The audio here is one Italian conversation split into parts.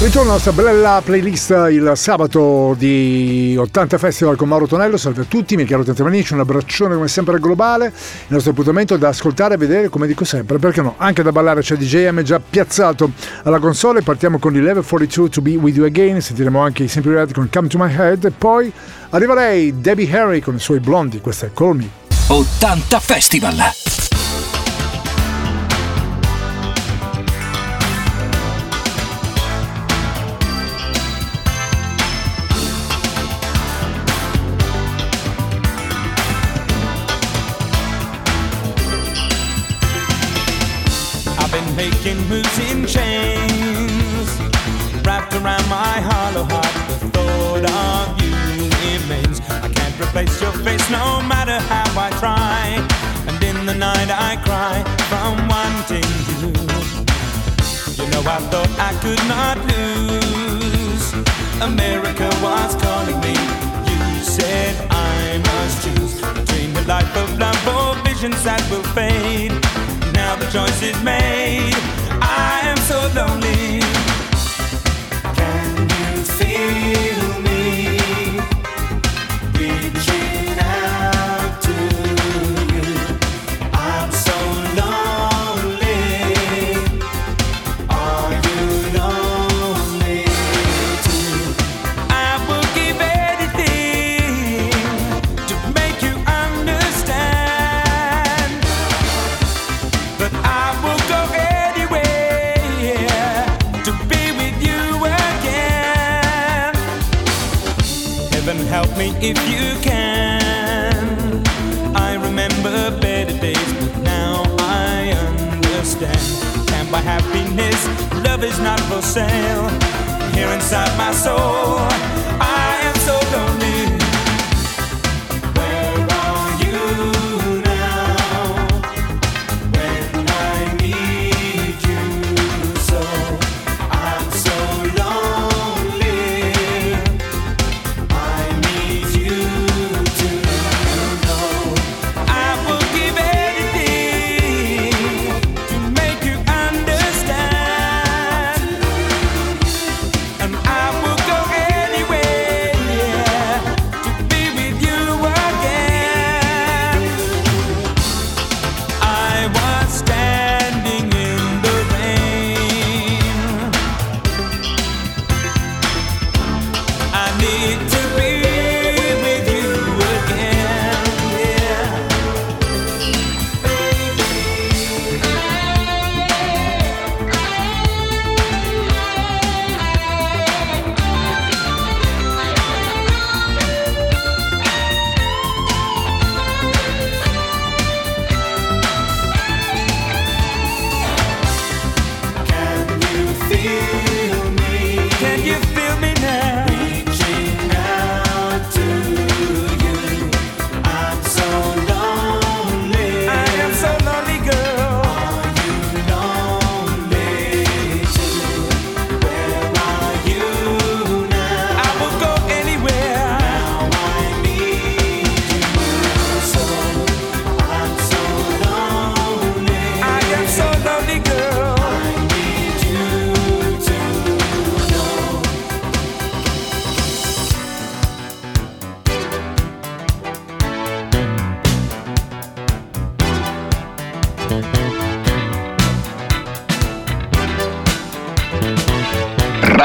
Ritorno alla nostra bella playlist il sabato di 80 Festival con Mauro Tonello. Salve a tutti, mi chiamo Tentevanici, un abbraccione come sempre globale. Il nostro appuntamento da ascoltare e vedere, come dico sempre, perché no? Anche da ballare c'è DJM già piazzato alla console. Partiamo con il Level 42 To Be With You Again, sentiremo anche i Simply Red con Come To My Head. E poi arriva lei, Debbie Harry con i suoi blondi, questa è Call Me. 80 Festival. Could not lose. America was calling me. You said I must choose between the life of love or visions that will fade now the choice is made. Not for sale. Here inside my soul,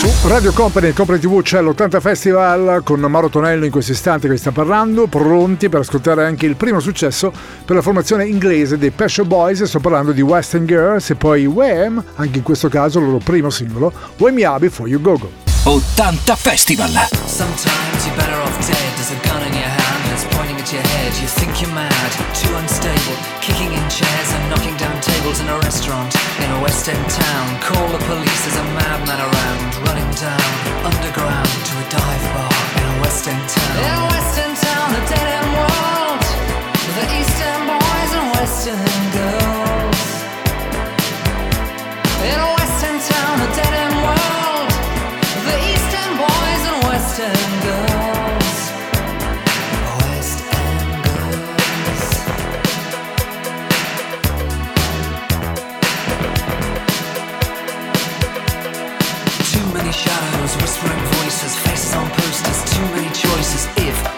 Su Radio Company e Company TV c'è l'80 Festival con Mauro Tonello in questo istante che vi sta parlando, pronti per ascoltare anche il primo successo per la formazione inglese dei Pescio Boys, sto parlando di Western Girls e poi Wham, anche in questo caso il loro primo singolo, Wham Ya Before You Go Go. 80 Festival. Sometimes you're better off dead. There's a gun in your hand your head. You think you're mad, too unstable, kicking in chairs and knocking down tables in a restaurant in a West End town. Call the police, there's a madman around, running down underground to a dive bar in a West End town. In a West End town, a dead end world. The East End boys and West End girls. In a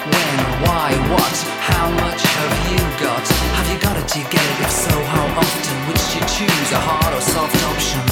when, why, what, how much have you got? Have you got it? Do get it? If so, how often? Do you choose, a hard or soft option?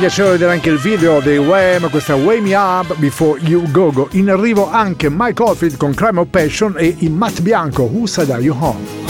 piacere vedere anche il video dei Wham, questa Way Me Up Before You Go Go. In arrivo anche Mike Oldfield con Crime of Passion e i Matt Bianco, Who Said Are You Home?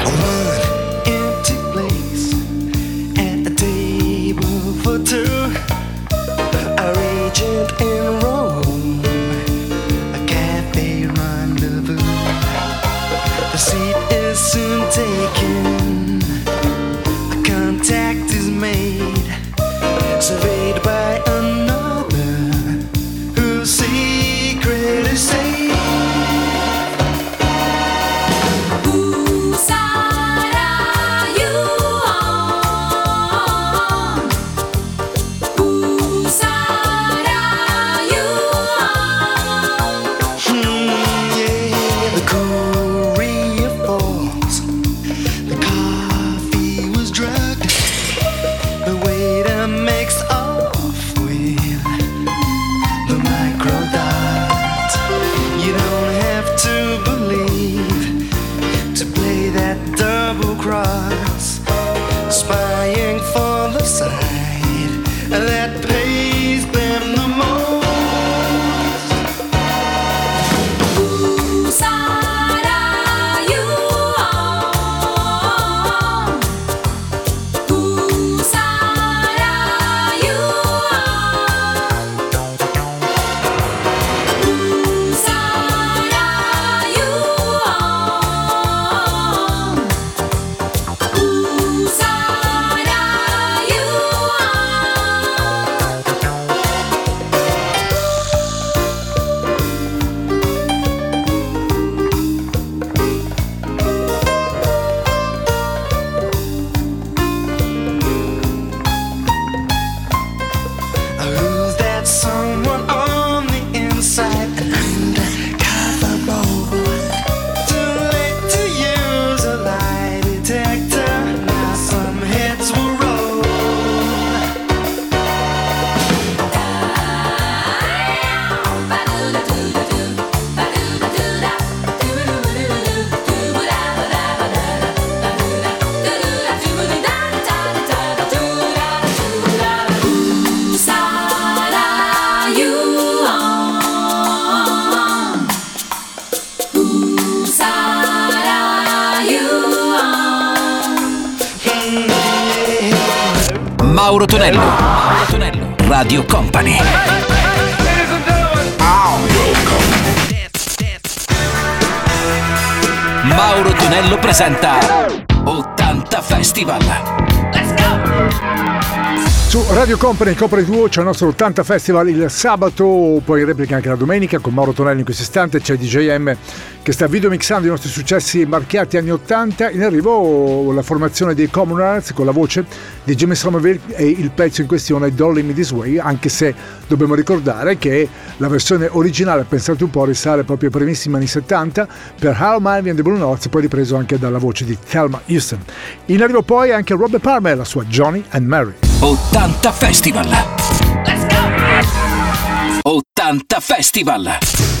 Presenta 80 Festival. Su Radio Company, Company 2 c'è il nostro 80 Festival il sabato, poi in replica anche la domenica con Mauro Tonello in questo istante, c'è DJM che sta videomixando i nostri successi marchiati anni 80, in arrivo la formazione dei Common Arts con la voce di Jimmy Somerville e il pezzo in questione è Don't Leave Me This Way, anche se dobbiamo ricordare che la versione originale, pensate un po', risale proprio ai primissimi anni 70 per How Malvin and the Blue Notes, poi ripreso anche dalla voce di Thelma Houston. In arrivo poi anche Robert Palmer, la sua Johnny and Mary. 80 Festival. 80 Festival.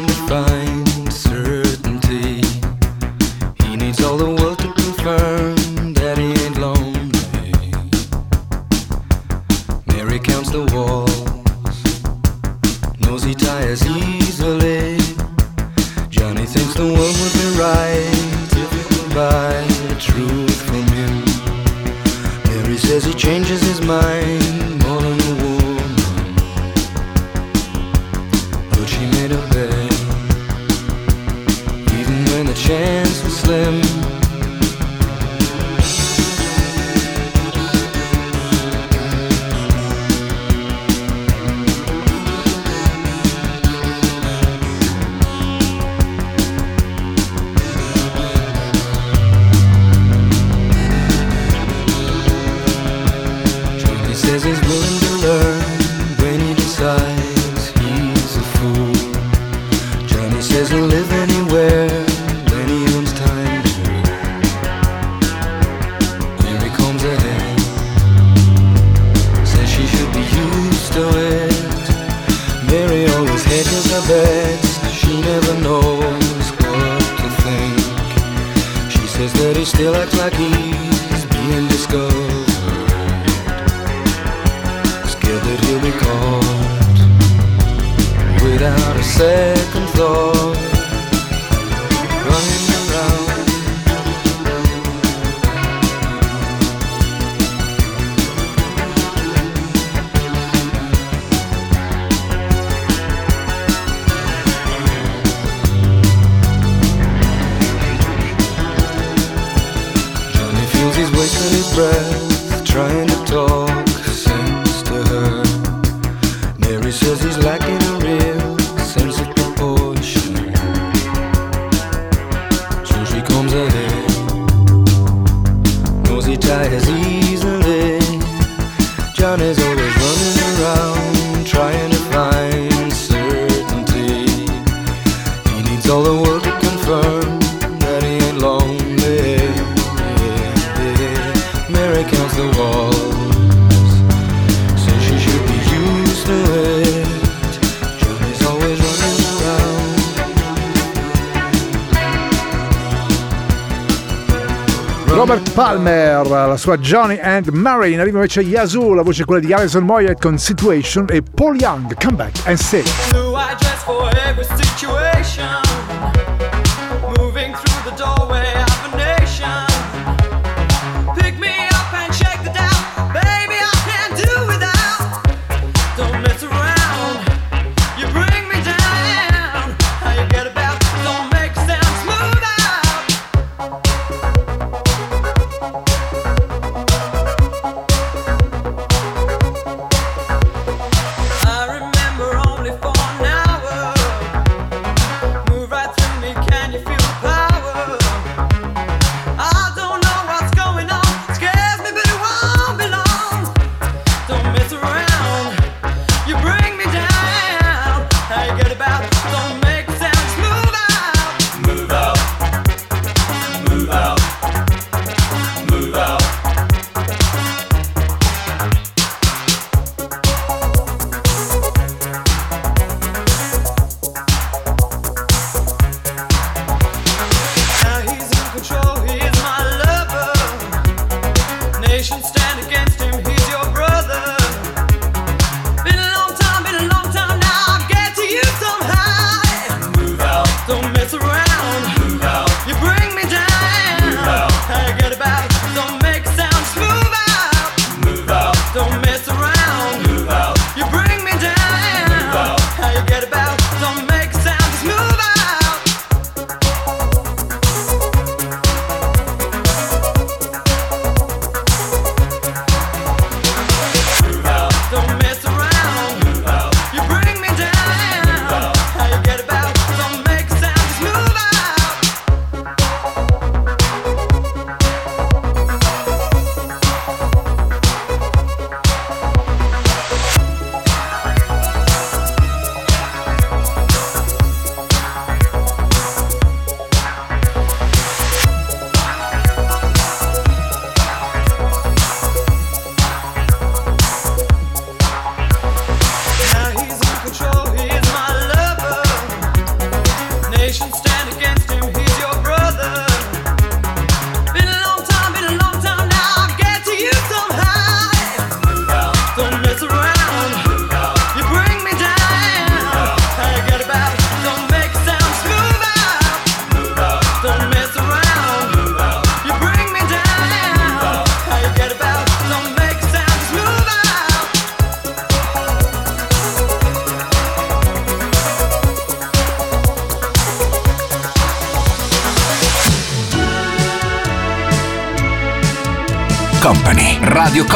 Robert Palmer, la sua Johnny and Mary. arriva invece Yazoo, la voce quella di Alison Moyet con Situation e Paul Young, Come Back and Stay. So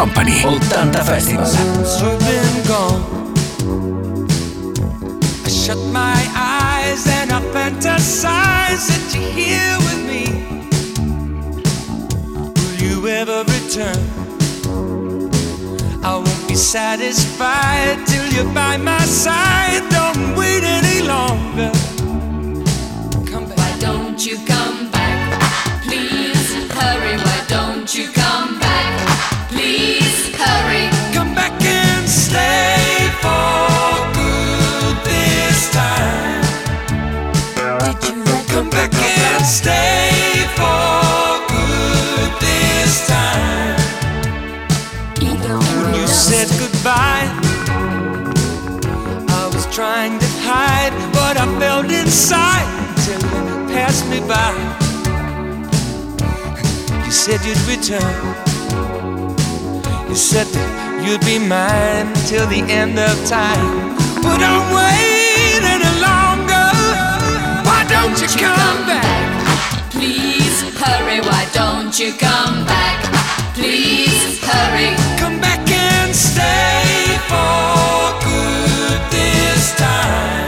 Company, 80 Festival. Since you've been gone, I shut my eyes and I fantasize that you're here with me. Will you ever return? I won't be satisfied till you're by my side. Don't wait any longer. Trying to hide what I felt inside till you passed me by. You said you'd return. You said that you'd be mine till the end of time. But I'm waiting longer. Why don't you come back? Please hurry. Why don't you come back? Please hurry. Come back and stay for good this time.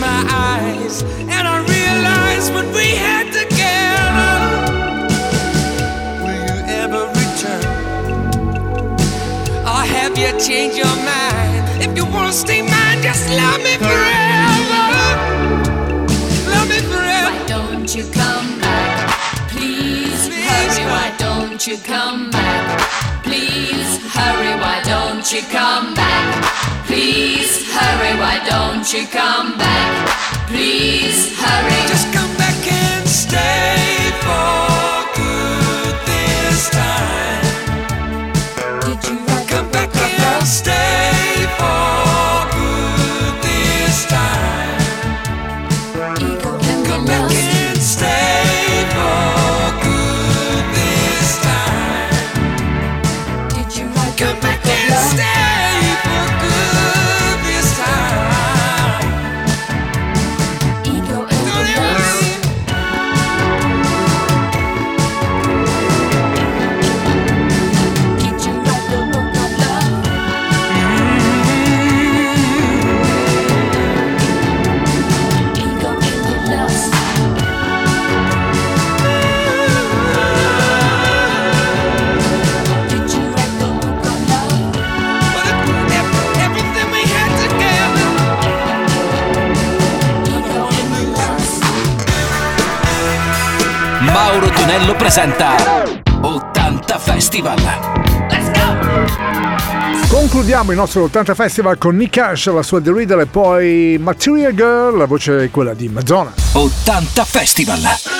My eyes and I realized what we had together. Will you ever return? Or have you changed your mind? If you wanna stay mine, just love me forever. Love me forever. Why don't you come back? Please hurry. Why don't you come back? Hurry. Why don't you come back? Please hurry. Why don't you come back? Please hurry. Just come back and stay for Mauro Tonello presenta 80 Festival. Concludiamo il nostro 80 Festival con Nick Cash, la sua The Riddle e poi Material Girl, la voce è quella di Madonna. 80 Festival.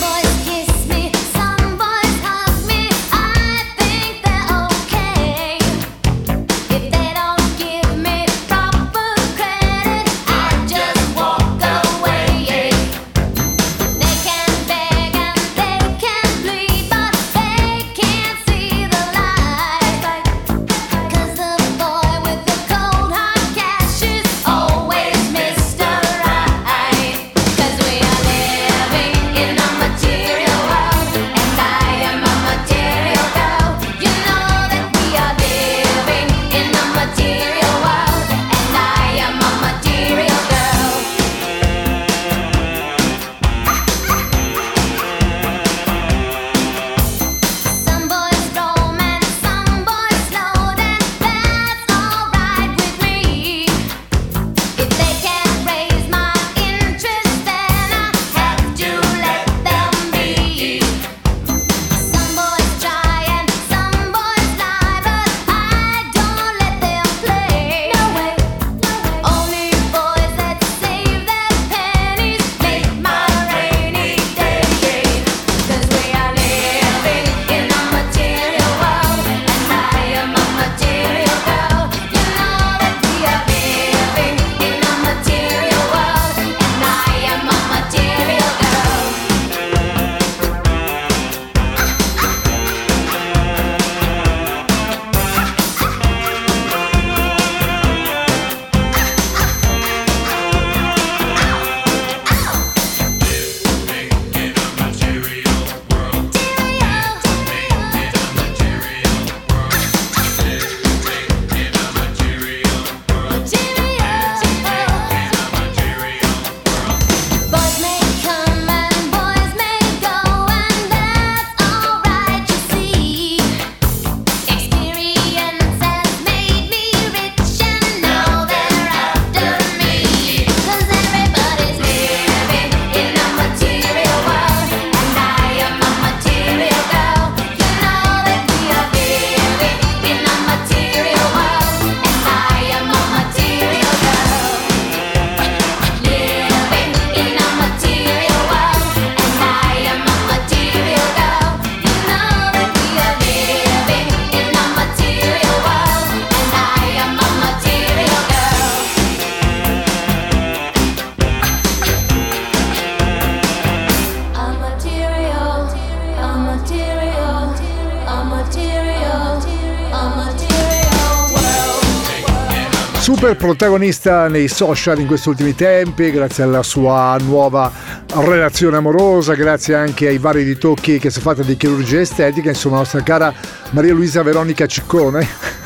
Super protagonista nei social in questi ultimi tempi, grazie alla sua nuova relazione amorosa, grazie anche ai vari ritocchi che si è fatta di chirurgia estetica, insomma la nostra cara Maria Luisa Veronica Ciccone.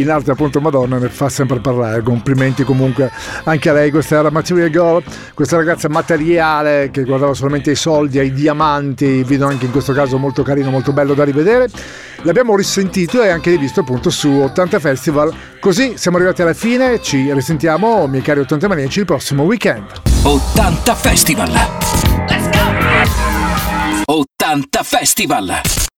In arte appunto Madonna ne fa sempre parlare, complimenti comunque anche a lei, questa era Material Girl, questa ragazza materiale che guardava solamente ai soldi, ai diamanti, video anche in questo caso molto carino, molto bello da rivedere. L'abbiamo risentito e anche rivisto appunto su 80 Festival. Così siamo arrivati alla fine, ci risentiamo, miei cari 80 maniaci, il prossimo weekend. 80 Festival. 80 Festival.